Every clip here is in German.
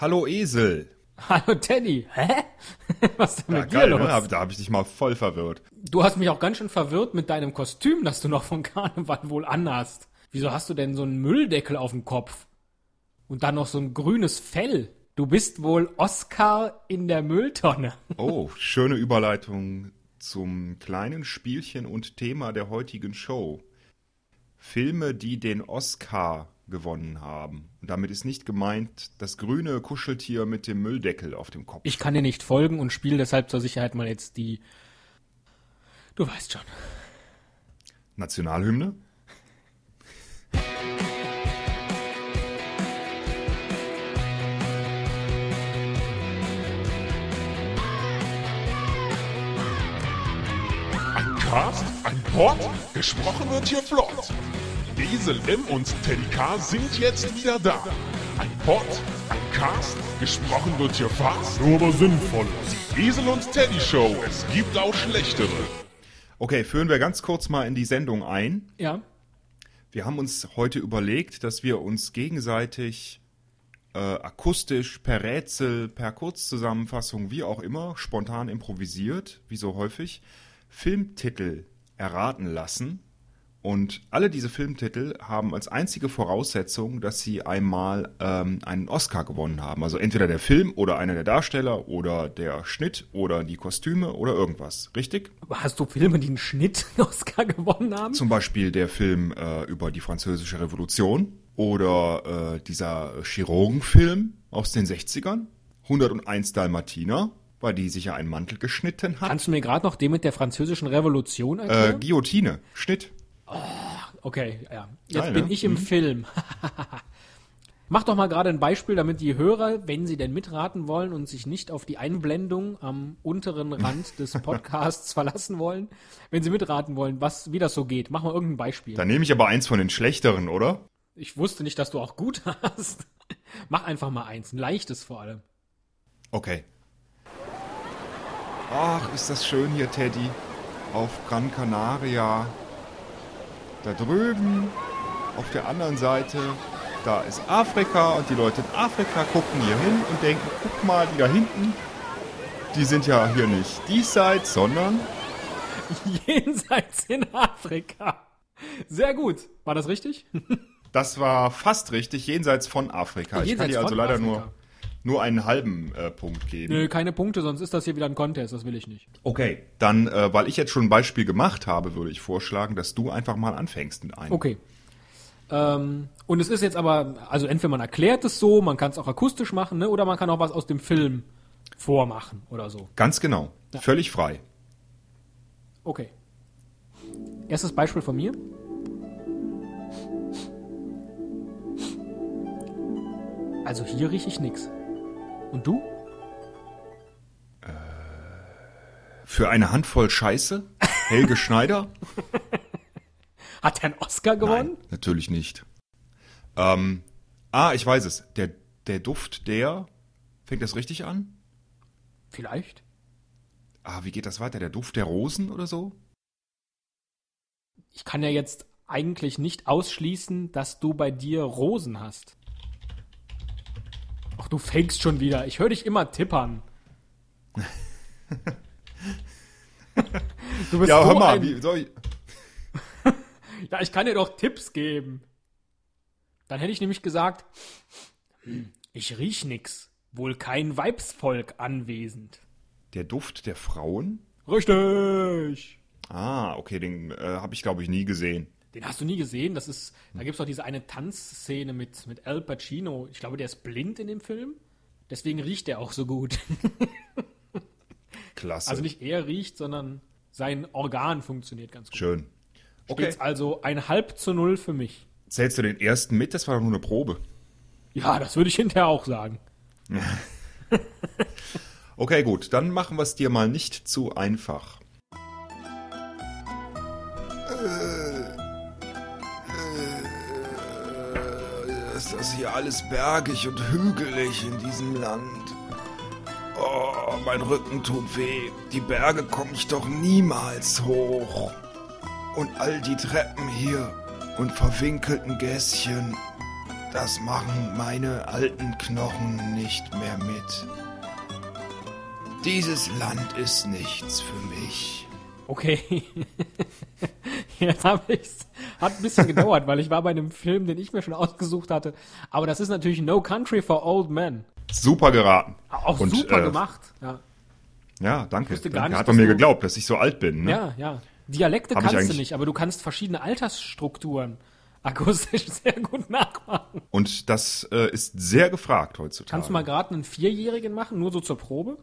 Hallo Esel. Hallo Teddy. Hä? Was ist denn Ja, mit dir geil, los? ne? Da habe ich dich mal voll verwirrt. Du hast mich auch ganz schön verwirrt mit deinem Kostüm, das du noch vom Karneval wohl anhast. Wieso hast du denn so einen Mülldeckel auf dem Kopf? Und dann noch so ein grünes Fell. Du bist wohl Oscar in der Mülltonne. Oh, schöne Überleitung zum kleinen Spielchen und Thema der heutigen Show. Filme, die den Oscar gewonnen haben. Und damit ist nicht gemeint das grüne Kuscheltier mit dem Mülldeckel auf dem Kopf. Ich kann dir nicht folgen und spiele deshalb zur Sicherheit mal jetzt die. Du weißt schon. Nationalhymne? Ein Cast, ein Pod, gesprochen wird hier flott. Esel M und Teddy K sind jetzt wieder da. Ein Pod, ein Cast, gesprochen wird hier fast, nur aber sinnvoll. Die Esel und Teddy Show, es gibt auch schlechtere. Okay, führen wir ganz kurz mal in die Sendung ein. Ja. Wir haben uns heute überlegt, dass wir uns gegenseitig äh, akustisch, per Rätsel, per Kurzzusammenfassung, wie auch immer, spontan improvisiert, wie so häufig, Filmtitel erraten lassen. Und alle diese Filmtitel haben als einzige Voraussetzung, dass sie einmal ähm, einen Oscar gewonnen haben. Also entweder der Film oder einer der Darsteller oder der Schnitt oder die Kostüme oder irgendwas. Richtig? Hast du Filme, die einen Schnitt Oscar gewonnen haben? Zum Beispiel der Film äh, über die französische Revolution oder äh, dieser Chirurgenfilm aus den 60ern, 101 Dalmatiner, weil die sich ja einen Mantel geschnitten hat. Kannst du mir gerade noch den mit der französischen Revolution Äh, erklären? Guillotine, Schnitt. Okay, ja. Jetzt Geil, bin ne? ich im Film. Mach doch mal gerade ein Beispiel, damit die Hörer, wenn sie denn mitraten wollen und sich nicht auf die Einblendung am unteren Rand des Podcasts verlassen wollen, wenn sie mitraten wollen, was, wie das so geht. Mach mal irgendein Beispiel. Dann nehme ich aber eins von den schlechteren, oder? Ich wusste nicht, dass du auch gut hast. Mach einfach mal eins, ein leichtes vor allem. Okay. Ach, ist das schön hier, Teddy. Auf Gran Canaria. Da drüben, auf der anderen Seite, da ist Afrika und die Leute in Afrika gucken hier hin und denken, guck mal, die da hinten, die sind ja hier nicht diesseits, sondern Jenseits in Afrika. Sehr gut. War das richtig? das war fast richtig, jenseits von Afrika. ich kann Jenseits dir also leider Afrika. nur, nur einen halben äh, Punkt geben. Nö, keine Punkte, sonst ist das hier wieder ein Contest, das will ich nicht. Okay, dann, äh, weil ich jetzt schon ein Beispiel gemacht habe, würde ich vorschlagen, dass du einfach mal anfängst mit einem. Okay. Ähm, und es ist jetzt aber, also entweder man erklärt es so, man kann es auch akustisch machen, ne? oder man kann auch was aus dem Film vormachen oder so. Ganz genau. Völlig frei. Okay. Erstes Beispiel von mir. Also hier rieche ich nix. Und du? Für eine Handvoll Scheiße? Helge Schneider? Hat er einen Oscar gewonnen? Nein, natürlich nicht. Ähm, ah, ich weiß es. Der, der Duft der. Fängt das richtig an? Vielleicht. Ah, wie geht das weiter? Der Duft der Rosen oder so? Ich kann ja jetzt eigentlich nicht ausschließen, dass du bei dir Rosen hast. Ach, du fakest schon wieder. Ich höre dich immer tippern. du bist Ja, so hör mal, ein, wie soll ich. Ja, ich kann dir doch Tipps geben. Dann hätte ich nämlich gesagt, ich riech nix. Wohl kein Weibsvolk anwesend. Der Duft der Frauen? Richtig. Ah, okay, den äh, habe ich, glaube ich, nie gesehen. Den hast du nie gesehen. Das ist, da gibt's doch diese eine Tanzszene mit, mit Al Pacino. Ich glaube, der ist blind in dem Film. Deswegen riecht er auch so gut. Klasse. Also nicht er riecht, sondern sein Organ funktioniert ganz gut. Schön. Okay. Steht's also ein halb zu null für mich. Zählst du den ersten mit? Das war doch nur eine Probe. Ja, das würde ich hinterher auch sagen. Okay, gut, dann machen wir es dir mal nicht zu einfach. Hier alles bergig und hügelig in diesem Land? Oh, mein Rücken tut weh. Die Berge komme ich doch niemals hoch. Und all die Treppen hier und verwinkelten Gässchen. das machen meine alten Knochen nicht mehr mit. Dieses Land ist nichts für mich. Okay. Jetzt habe ich's. Hat ein bisschen gedauert, weil ich war bei einem Film, den ich mir schon ausgesucht hatte. Aber das ist natürlich No Country for Old Men. Super geraten. Auch Und, super äh, gemacht. Ja, Ja, danke. gar danke. nicht, Hat man mir geglaubt, dass ich so alt bin. Ne? ja. ja. Dialekte Hab ich kannst du nicht, aber du kannst verschiedene Altersstrukturen akustisch sehr gut nachmachen. Und das äh, ist sehr gefragt heutzutage. Kannst du mal gerade einen Vierjährigen machen, nur so zur Probe?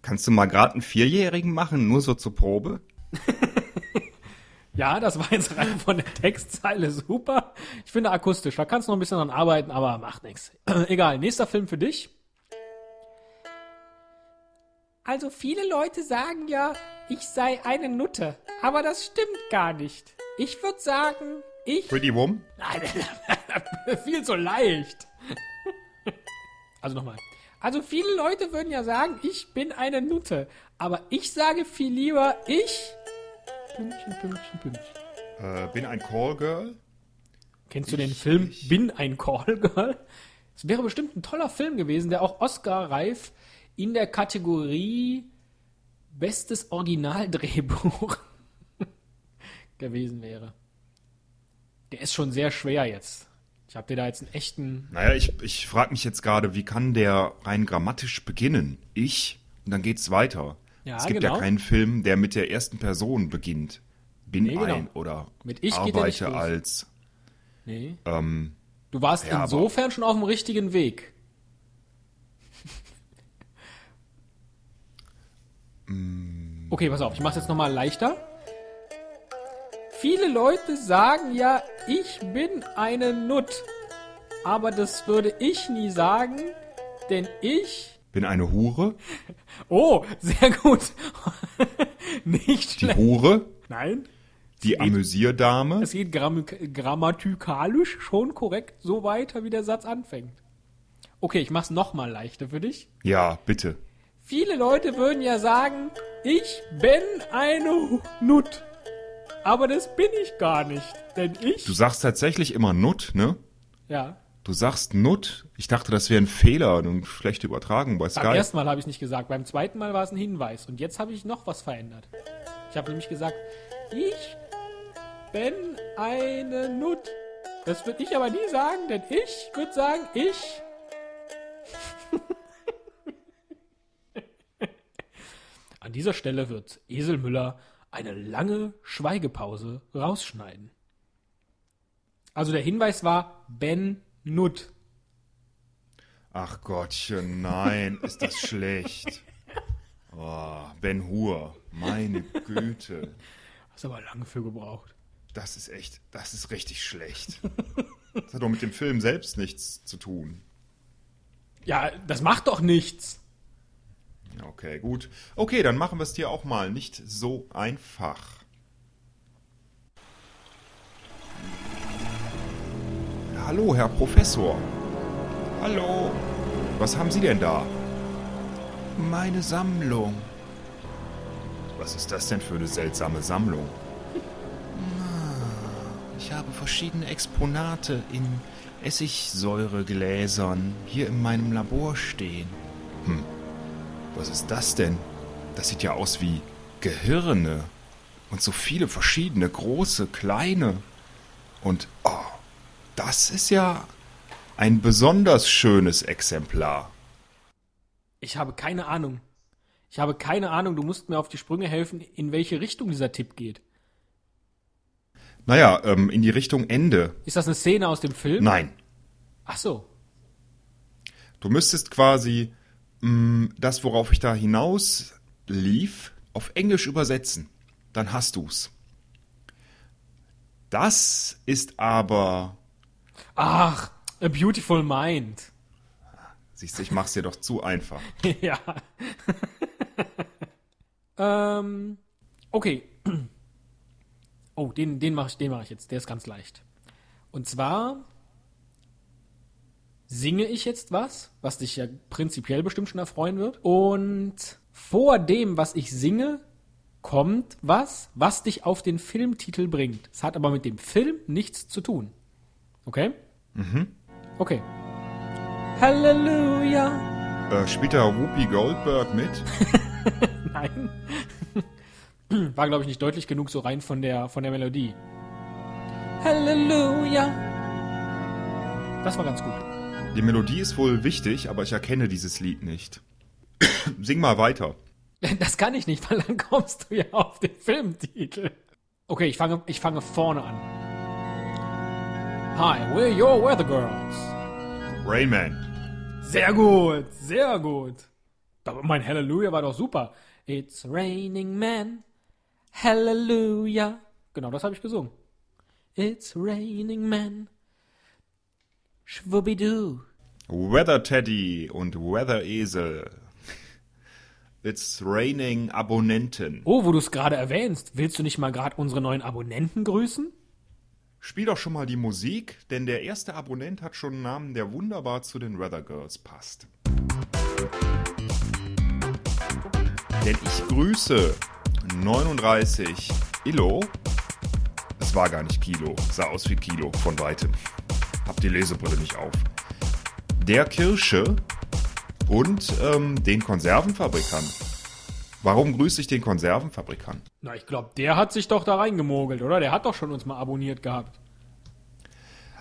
Kannst du mal gerade einen Vierjährigen machen, nur so zur Probe? Ja, das war jetzt rein von der Textzeile super. Ich finde akustisch, da kannst du noch ein bisschen dran arbeiten, aber macht nichts. Egal, nächster Film für dich. Also viele Leute sagen ja, ich sei eine Nutte, aber das stimmt gar nicht. Ich würde sagen, ich... Pretty Woman? Nein, viel zu leicht. Also nochmal. Also viele Leute würden ja sagen, ich bin eine Nutte, aber ich sage viel lieber, ich... Pünktchen, Pünktchen, Pünktchen. Äh, bin ein Callgirl? Kennst du den Film Bin ein Callgirl? Es wäre bestimmt ein toller Film gewesen, der auch Oscar-reif in der Kategorie Bestes Originaldrehbuch gewesen wäre. Der ist schon sehr schwer jetzt. Ich habe dir da jetzt einen echten. Naja, ich, ich frage mich jetzt gerade, wie kann der rein grammatisch beginnen? Ich und dann geht's weiter. Ja, es gibt genau. ja keinen Film, der mit der ersten Person beginnt. Bin Nee, genau. ein oder Mit ich geht er nicht arbeite als. Nee. Ähm, Du warst Ja, insofern schon auf dem richtigen Weg. Okay, pass auf, ich mach's jetzt nochmal leichter. Viele Leute sagen ja, ich bin eine Nutt. Aber das würde ich nie sagen, denn ich. Bin eine Hure. Oh, sehr gut. Nicht Die schlecht. Hure. Nein. Die Amüsierdame. Es geht gramm grammatikalisch schon korrekt so weiter, wie der Satz anfängt. Okay, ich mach's nochmal leichter für dich. Ja, bitte. Viele Leute würden ja sagen, ich bin eine Nut. Aber das bin ich gar nicht. Denn ich. Du sagst tatsächlich immer Nut, ne? ja. Du sagst Nut. Ich dachte, das wäre ein Fehler und schlechte Übertragung bei Beim Skype. ersten Mal habe ich nicht gesagt. Beim zweiten Mal war es ein Hinweis. Und jetzt habe ich noch was verändert. Ich habe nämlich gesagt, ich bin eine Nut. Das würde ich aber nie sagen, denn ich würde sagen, ich. An dieser Stelle wird Esel Müller eine lange Schweigepause rausschneiden. Also der Hinweis war Ben Nut. Ach Gottchen, nein, ist das schlecht. Oh, Ben Hur, meine Güte. Hast aber lange für gebraucht. Das ist echt, das ist richtig schlecht. Das hat doch mit dem Film selbst nichts zu tun. Ja, das macht doch nichts. Okay, gut. Okay, dann machen wir es dir auch mal nicht so einfach. Hallo, Herr Professor. Hallo. Was haben Sie denn da? Meine Sammlung. Was ist das denn für eine seltsame Sammlung? Ich habe verschiedene Exponate in Essigsäuregläsern hier in meinem Labor stehen. Hm, was ist das denn? Das sieht ja aus wie Gehirne. Und so viele verschiedene, große, kleine. Und, oh, das ist ja ein besonders schönes Exemplar. Ich habe keine Ahnung. Ich habe keine Ahnung, du musst mir auf die Sprünge helfen, in welche Richtung dieser Tipp geht. Naja, ähm, in die Richtung Ende. Ist das eine Szene aus dem Film? Nein. Ach so. Du müsstest quasi mh, das, worauf ich da hinaus lief, auf Englisch übersetzen. Dann hast du's. Das ist aber. Ach, A Beautiful Mind. Siehst du, ich mach's dir doch zu einfach. ja. ähm, okay. Oh, den, den mache ich, den mache ich jetzt. Der ist ganz leicht. Und zwar singe ich jetzt was, was dich ja prinzipiell bestimmt schon erfreuen wird. Und vor dem, was ich singe, kommt was, was dich auf den Filmtitel bringt. Es hat aber mit dem Film nichts zu tun. Okay? Mhm. Okay. Halleluja. Äh, spielt da Whoopi Goldberg mit? Nein. War, glaube ich, nicht deutlich genug so rein von der, von der Melodie. Halleluja. Das war ganz gut. Die Melodie ist wohl wichtig, aber ich erkenne dieses Lied nicht. Sing mal weiter. Das kann ich nicht, weil dann kommst du ja auf den Filmtitel. Okay, ich fange, ich fange vorne an. Hi, we're your weather girls. Rayman. Sehr gut, sehr gut. Aber mein Halleluja war doch super. It's raining man. Hallelujah. Genau, das habe ich gesungen. It's raining man. Schwubbidoo. Weather Teddy und Weather Esel. It's raining Abonnenten. Oh, wo du es gerade erwähnst, willst du nicht mal gerade unsere neuen Abonnenten grüßen? Spiel doch schon mal die Musik, denn der erste Abonnent hat schon einen Namen, der wunderbar zu den Weather Girls passt. Denn ich grüße 39 Illo. Es war gar nicht Kilo, sah aus wie Kilo von weitem. Hab die Lesebrille nicht auf. Der Kirsche und ähm, den Konservenfabrikant. Warum grüße ich den Konservenfabrikant? Na, ich glaube, der hat sich doch da reingemogelt, oder? Der hat doch schon uns mal abonniert gehabt.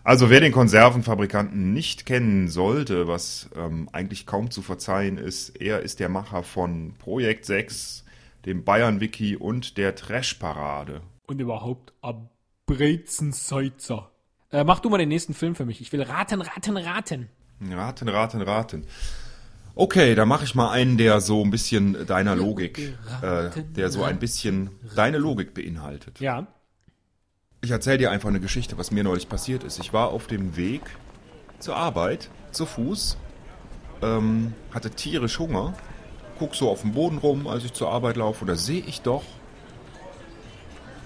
Also wer den Konservenfabrikanten nicht kennen sollte, was ähm, eigentlich kaum zu verzeihen ist, er ist der Macher von Projekt 6, dem Bayern-Wiki und der Trash-Parade. Und überhaupt am Brezenseizer. Äh, mach du mal den nächsten Film für mich. Ich will raten, raten, raten. Raten, raten, raten. Okay, da mache ich mal einen, der so ein bisschen deiner Logik, äh, der so ein bisschen deine Logik beinhaltet. Ja. Ich erzähle dir einfach eine Geschichte, was mir neulich passiert ist. Ich war auf dem Weg zur Arbeit, zu Fuß, ähm, hatte tierisch Hunger, guck so auf den Boden rum, als ich zur Arbeit laufe, und da sehe ich doch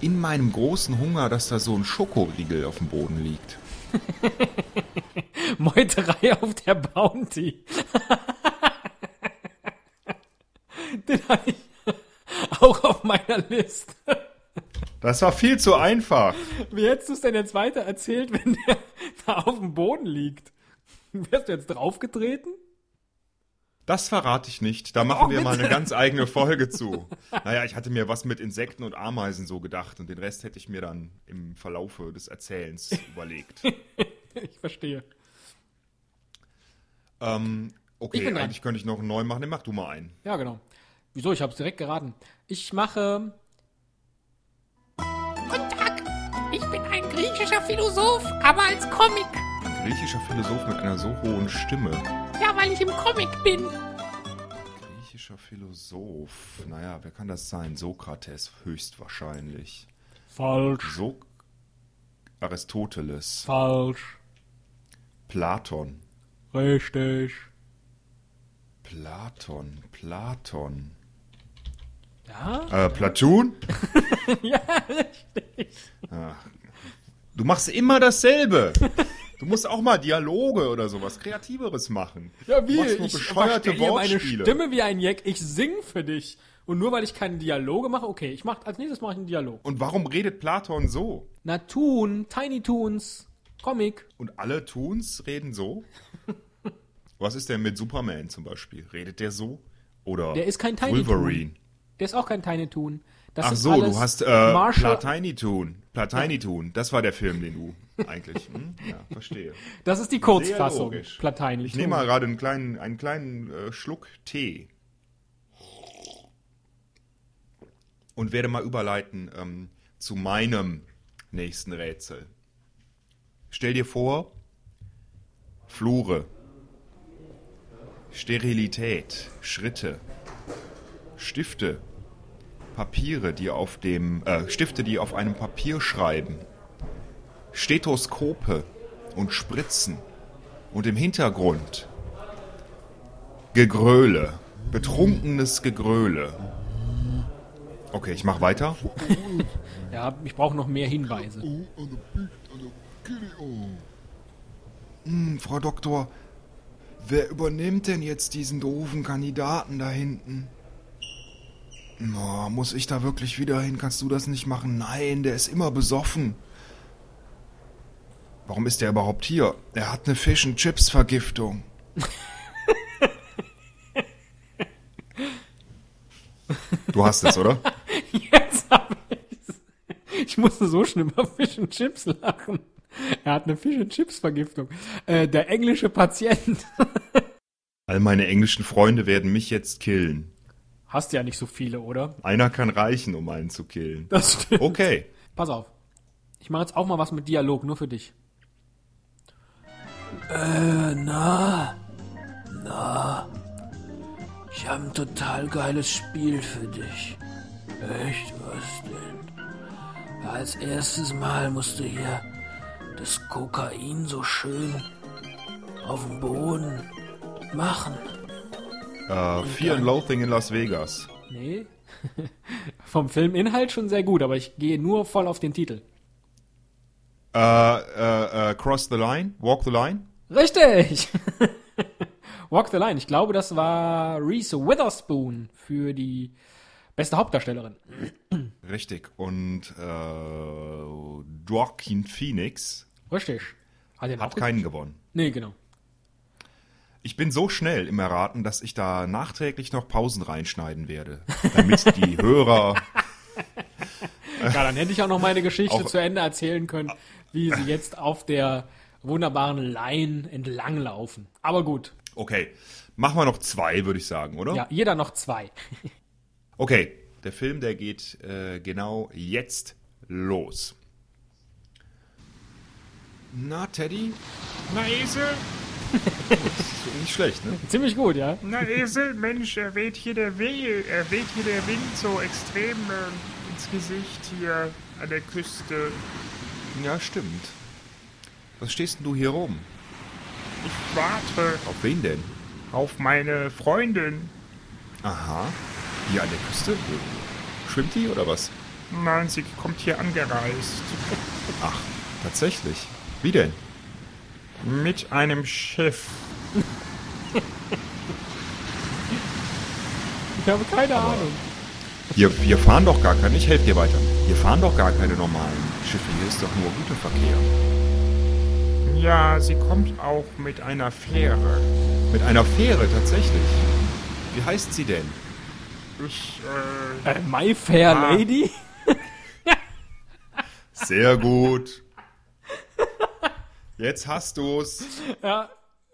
in meinem großen Hunger, dass da so ein Schokoriegel auf dem Boden liegt. Meuterei auf der Bounty. Den ich auch auf meiner Liste. Das war viel zu einfach. Wie hättest du es denn jetzt weiter erzählt, wenn der da auf dem Boden liegt? Wärst du jetzt draufgetreten? Das verrate ich nicht. Da machen oh, wir mal eine ganz eigene Folge zu. Naja, ich hatte mir was mit Insekten und Ameisen so gedacht und den Rest hätte ich mir dann im Verlaufe des Erzählens überlegt. ich verstehe. Ähm, okay, eigentlich könnte ich noch einen neuen machen. Den mach du mal einen. Ja, genau. Wieso? Ich habe es direkt geraten. Ich mache Ich bin ein griechischer Philosoph, aber als Comic. Ein griechischer Philosoph mit einer so hohen Stimme. Ja, weil ich im Comic bin. Griechischer Philosoph. Naja, wer kann das sein? Sokrates höchstwahrscheinlich. Falsch. So Aristoteles. Falsch. Platon. Richtig. Platon, Platon. Ja? Äh, Platoon? ja, richtig. Ach, du machst immer dasselbe. Du musst auch mal Dialoge oder sowas Kreativeres machen. Ja, wie? Du machst nur ich bescheuerte meine Stimme wie ein Jack. Ich sing für dich. Und nur weil ich keine Dialoge mache, okay, ich mach, als nächstes mache ich einen Dialog. Und warum redet Platon so? Na, Toon, Tiny Toons, Comic. Und alle Toons reden so? Was ist denn mit Superman zum Beispiel? Redet der so? Oder der ist kein Tiny Wolverine? Toon. Der ist auch kein Tiny Toon. Das Ach so, du hast äh, Platini Toon. Platini Toon. Das war der Film, den du eigentlich. Hm? Ja, verstehe. Das ist die Kurzfassung. Platini Ich nehme mal gerade einen kleinen, einen kleinen äh, Schluck Tee. Und werde mal überleiten ähm, zu meinem nächsten Rätsel. Stell dir vor, Flure, Sterilität, Schritte, Stifte, Papiere, die auf dem äh, Stifte, die auf einem Papier schreiben, Stethoskope und Spritzen und im Hintergrund Gegröle, betrunkenes Gegröle. Okay, ich mach weiter. ja, ich brauche noch mehr Hinweise. Hm, Frau Doktor, wer übernimmt denn jetzt diesen doofen Kandidaten da hinten? Oh, muss ich da wirklich wieder hin? Kannst du das nicht machen? Nein, der ist immer besoffen. Warum ist der überhaupt hier? Er hat eine Fish and Chips Vergiftung. Du hast es, oder? Jetzt hab ich's. Ich musste so schlimm über Fish and Chips lachen. Er hat eine Fish and Chips Vergiftung. Äh, der englische Patient. All meine englischen Freunde werden mich jetzt killen. Hast ja nicht so viele, oder? Einer kann reichen, um einen zu killen. Das stimmt. Okay. Pass auf. Ich mache jetzt auch mal was mit Dialog, nur für dich. Äh, na. Na. Ich habe ein total geiles Spiel für dich. Echt? Was denn? Als erstes Mal musst du hier das Kokain so schön auf dem Boden machen. Äh, Fear and Loathing in Las Vegas. Nee. Vom Filminhalt schon sehr gut, aber ich gehe nur voll auf den Titel. Äh, äh, äh, Cross the Line? Walk the Line? Richtig! Walk the Line. Ich glaube, das war Reese Witherspoon für die beste Hauptdarstellerin. Richtig. Und äh, Joaquin Phoenix Richtig. Hat, hat keinen gewonnen. Nee, genau. Ich bin so schnell im Erraten, dass ich da nachträglich noch Pausen reinschneiden werde, damit die Hörer Ja, dann hätte ich auch noch meine Geschichte Auch- zu Ende erzählen können, wie sie jetzt auf der wunderbaren Line entlanglaufen. Aber gut. Okay, machen wir noch zwei, würde ich sagen, oder? Ja, jeder noch zwei. Okay, der Film, der geht äh, genau jetzt los. Na, Teddy? Na Esel, nicht schlecht, ne? Ziemlich gut, ja. na Esel, Mensch, er weht hier der Wehe, er weht hier der Wind so extrem äh, ins Gesicht hier an der Küste. Ja, stimmt. Was stehst denn du hier rum? Ich warte Auf wen denn? auf meine Freundin. Aha. Hier an der Küste? Schwimmt die oder was? Nein, sie kommt hier angereist. Ach, tatsächlich. Wie denn? Mit einem Schiff. Ich habe keine Ahnung. Hier, hier fahren doch gar keine, ich helfe dir weiter. Hier fahren doch gar keine normalen Schiffe, hier ist doch nur Güterverkehr. Ja, sie kommt auch mit einer Fähre. Mit einer Fähre tatsächlich. Wie heißt sie denn? Ich, äh, Äh, My Fair Ah. Lady? Sehr gut. Jetzt hast du's. Ja,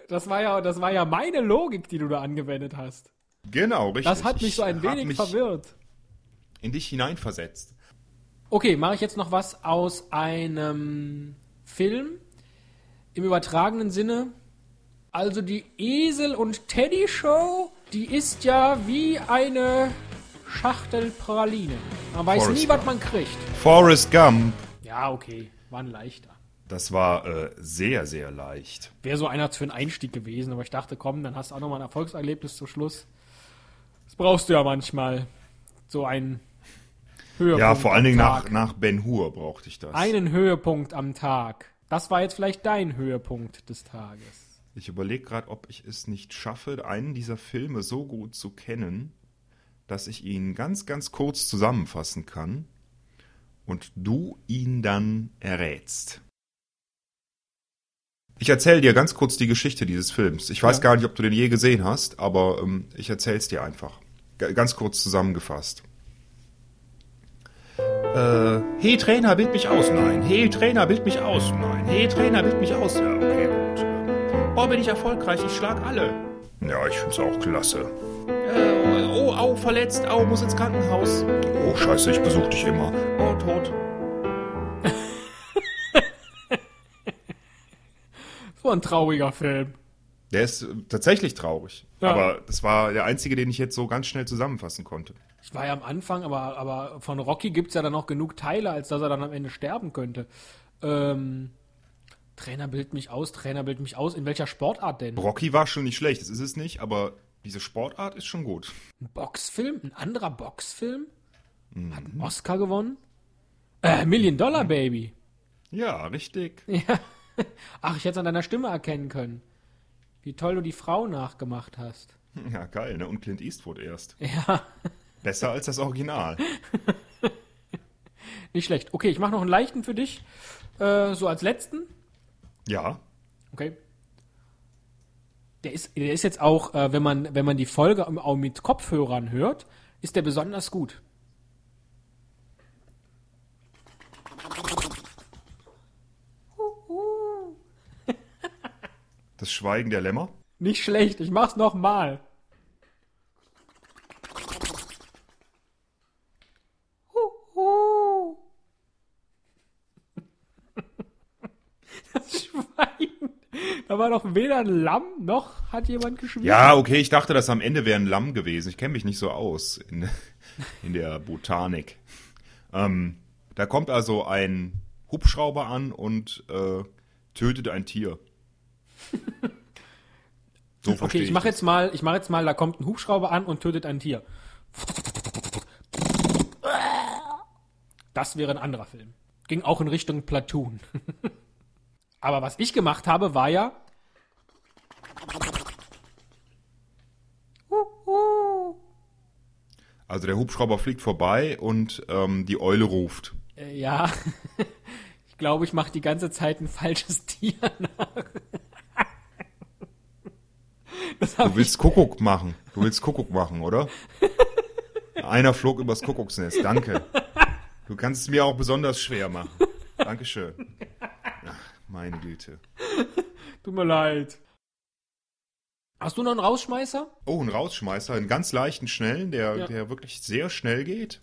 das war ja, das war ja meine Logik, die du da angewendet hast. Genau, richtig. Das hat mich Ich so ein wenig verwirrt. In dich hineinversetzt. Okay, mache ich jetzt noch was aus einem Film im übertragenen Sinne. Also die Esel und Teddy Show, die ist ja wie eine Schachtel Praline. Man weiß Forrest nie, was man kriegt. Forrest Gump. Ja, okay, war ein leichter. Das war äh, sehr, sehr leicht. Wäre so einer für einen Einstieg gewesen, aber ich dachte, komm, dann hast du auch noch mal ein Erfolgserlebnis zum Schluss. Das brauchst du ja manchmal. So ein Höhepunkt. Ja, vor allen Dingen nach, nach Ben Hur brauchte ich das. Einen Höhepunkt am Tag. Das war jetzt vielleicht dein Höhepunkt des Tages. Ich überlege gerade, ob ich es nicht schaffe, einen dieser Filme so gut zu kennen, dass ich ihn ganz, ganz kurz zusammenfassen kann und du ihn dann errätst. Ich erzähle dir ganz kurz die Geschichte dieses Films. Ich weiß Ja. gar nicht, ob du den je gesehen hast, aber ähm, ich erzähle es dir einfach. G ganz kurz zusammengefasst. Äh, hey Trainer, bild mich aus. Nein. Hey Trainer, bild mich aus. Nein. Hey Trainer, bild mich aus. Ja, okay, gut. Oh, bin ich erfolgreich, ich schlag alle. Ja, ich find's auch klasse. Äh, oh, au, verletzt, au, muss ins Krankenhaus. Oh, scheiße, ich besuch dich immer. Oh, tot. War ein trauriger Film. Der ist äh, tatsächlich traurig. Ja. Aber das war der einzige, den ich jetzt so ganz schnell zusammenfassen konnte. Ich war ja am Anfang, aber, aber von Rocky gibt's ja dann noch genug Teile, als dass er dann am Ende sterben könnte. Ähm, Trainer bild mich aus, Trainer bild mich aus. In welcher Sportart denn? Rocky war schon nicht schlecht, das ist es nicht, aber diese Sportart ist schon gut. Ein Boxfilm? Ein anderer Boxfilm? Mhm. Hat einen Oscar gewonnen? Äh, Million Dollar Baby. Ja, richtig. Ja. Ach, ich hätte es an deiner Stimme erkennen können. Wie toll du die Frau nachgemacht hast. Ja, geil, ne? Und Clint Eastwood erst. Ja, Besser als das Original. nicht schlecht. Okay, ich mache noch einen leichten für dich. Äh, so als letzten. Ja. Okay. Der ist, der ist jetzt auch, äh, wenn man, wenn man die Folge auch mit Kopfhörern hört, ist der besonders gut. Das Schweigen der Lämmer. Nicht schlecht, ich mach's nochmal. Das Schweigen. Da war doch weder ein Lamm noch hat jemand geschwiegen. Ja, okay, ich dachte, das am Ende wäre ein Lamm gewesen. Ich kenne mich nicht so aus in, in der Botanik. Ähm, da kommt also ein Hubschrauber an und äh, tötet ein Tier. So Okay, verstehe ich mache jetzt mal, ich mache jetzt mal, da kommt ein Hubschrauber an und tötet ein Tier. Das wäre ein anderer Film. Ging auch in Richtung Platoon. Aber was ich gemacht habe, war ja. Also der Hubschrauber fliegt vorbei und ähm, die Eule ruft. Äh, ja, ich glaube, ich mache die ganze Zeit ein falsches Tier nach. Du willst Kuckuck machen. Du willst Kuckuck machen, oder? Einer flog übers Kuckucksnest. Danke. Du kannst es mir auch besonders schwer machen. Dankeschön. Ach, meine Güte. tut mir leid. Hast du noch einen Rausschmeißer? Oh, ein Rausschmeißer, einen ganz leichten, schnellen, der, Ja. der wirklich sehr schnell geht.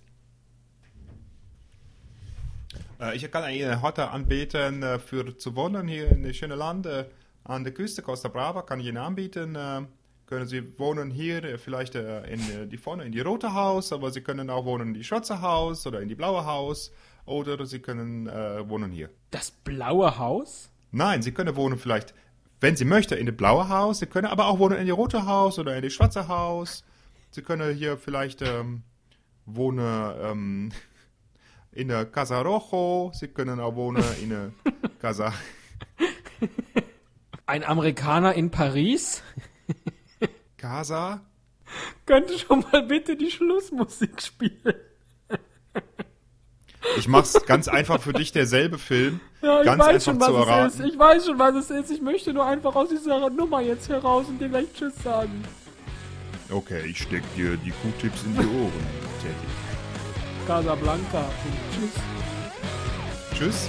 Äh, ich kann Ihnen heute anbieten, äh, für zu wohnen hier in den schönen Land äh, an der Küste Costa Brava, kann ich Ihnen anbieten. Äh, können Sie wohnen hier äh, vielleicht äh, in die vorne in die rote Haus, aber Sie können auch wohnen in die schwarze Haus oder in die blaue Haus oder Sie können äh, wohnen hier. Das blaue Haus? Nein, Sie können wohnen vielleicht, wenn Sie möchten, in das blaue Haus. Sie können aber auch wohnen in die rote Haus oder in die schwarze Haus. Sie können hier vielleicht ähm, wohnen ähm, in der Casa Rojo. Sie können auch wohnen in der Casa. Ein Amerikaner in Paris? Casa? Könnte schon mal bitte die Schlussmusik spielen? Ich mach's ganz einfach für dich, derselbe Film. Ja, ich ganz weiß einfach schon, was es ist. Ich weiß schon, was es ist. Ich möchte nur einfach aus dieser Nummer jetzt heraus und dir gleich Tschüss sagen. Okay, ich steck dir die Q-Tips in die Ohren, Teddy. Casablanca und Tschüss. Tschüss.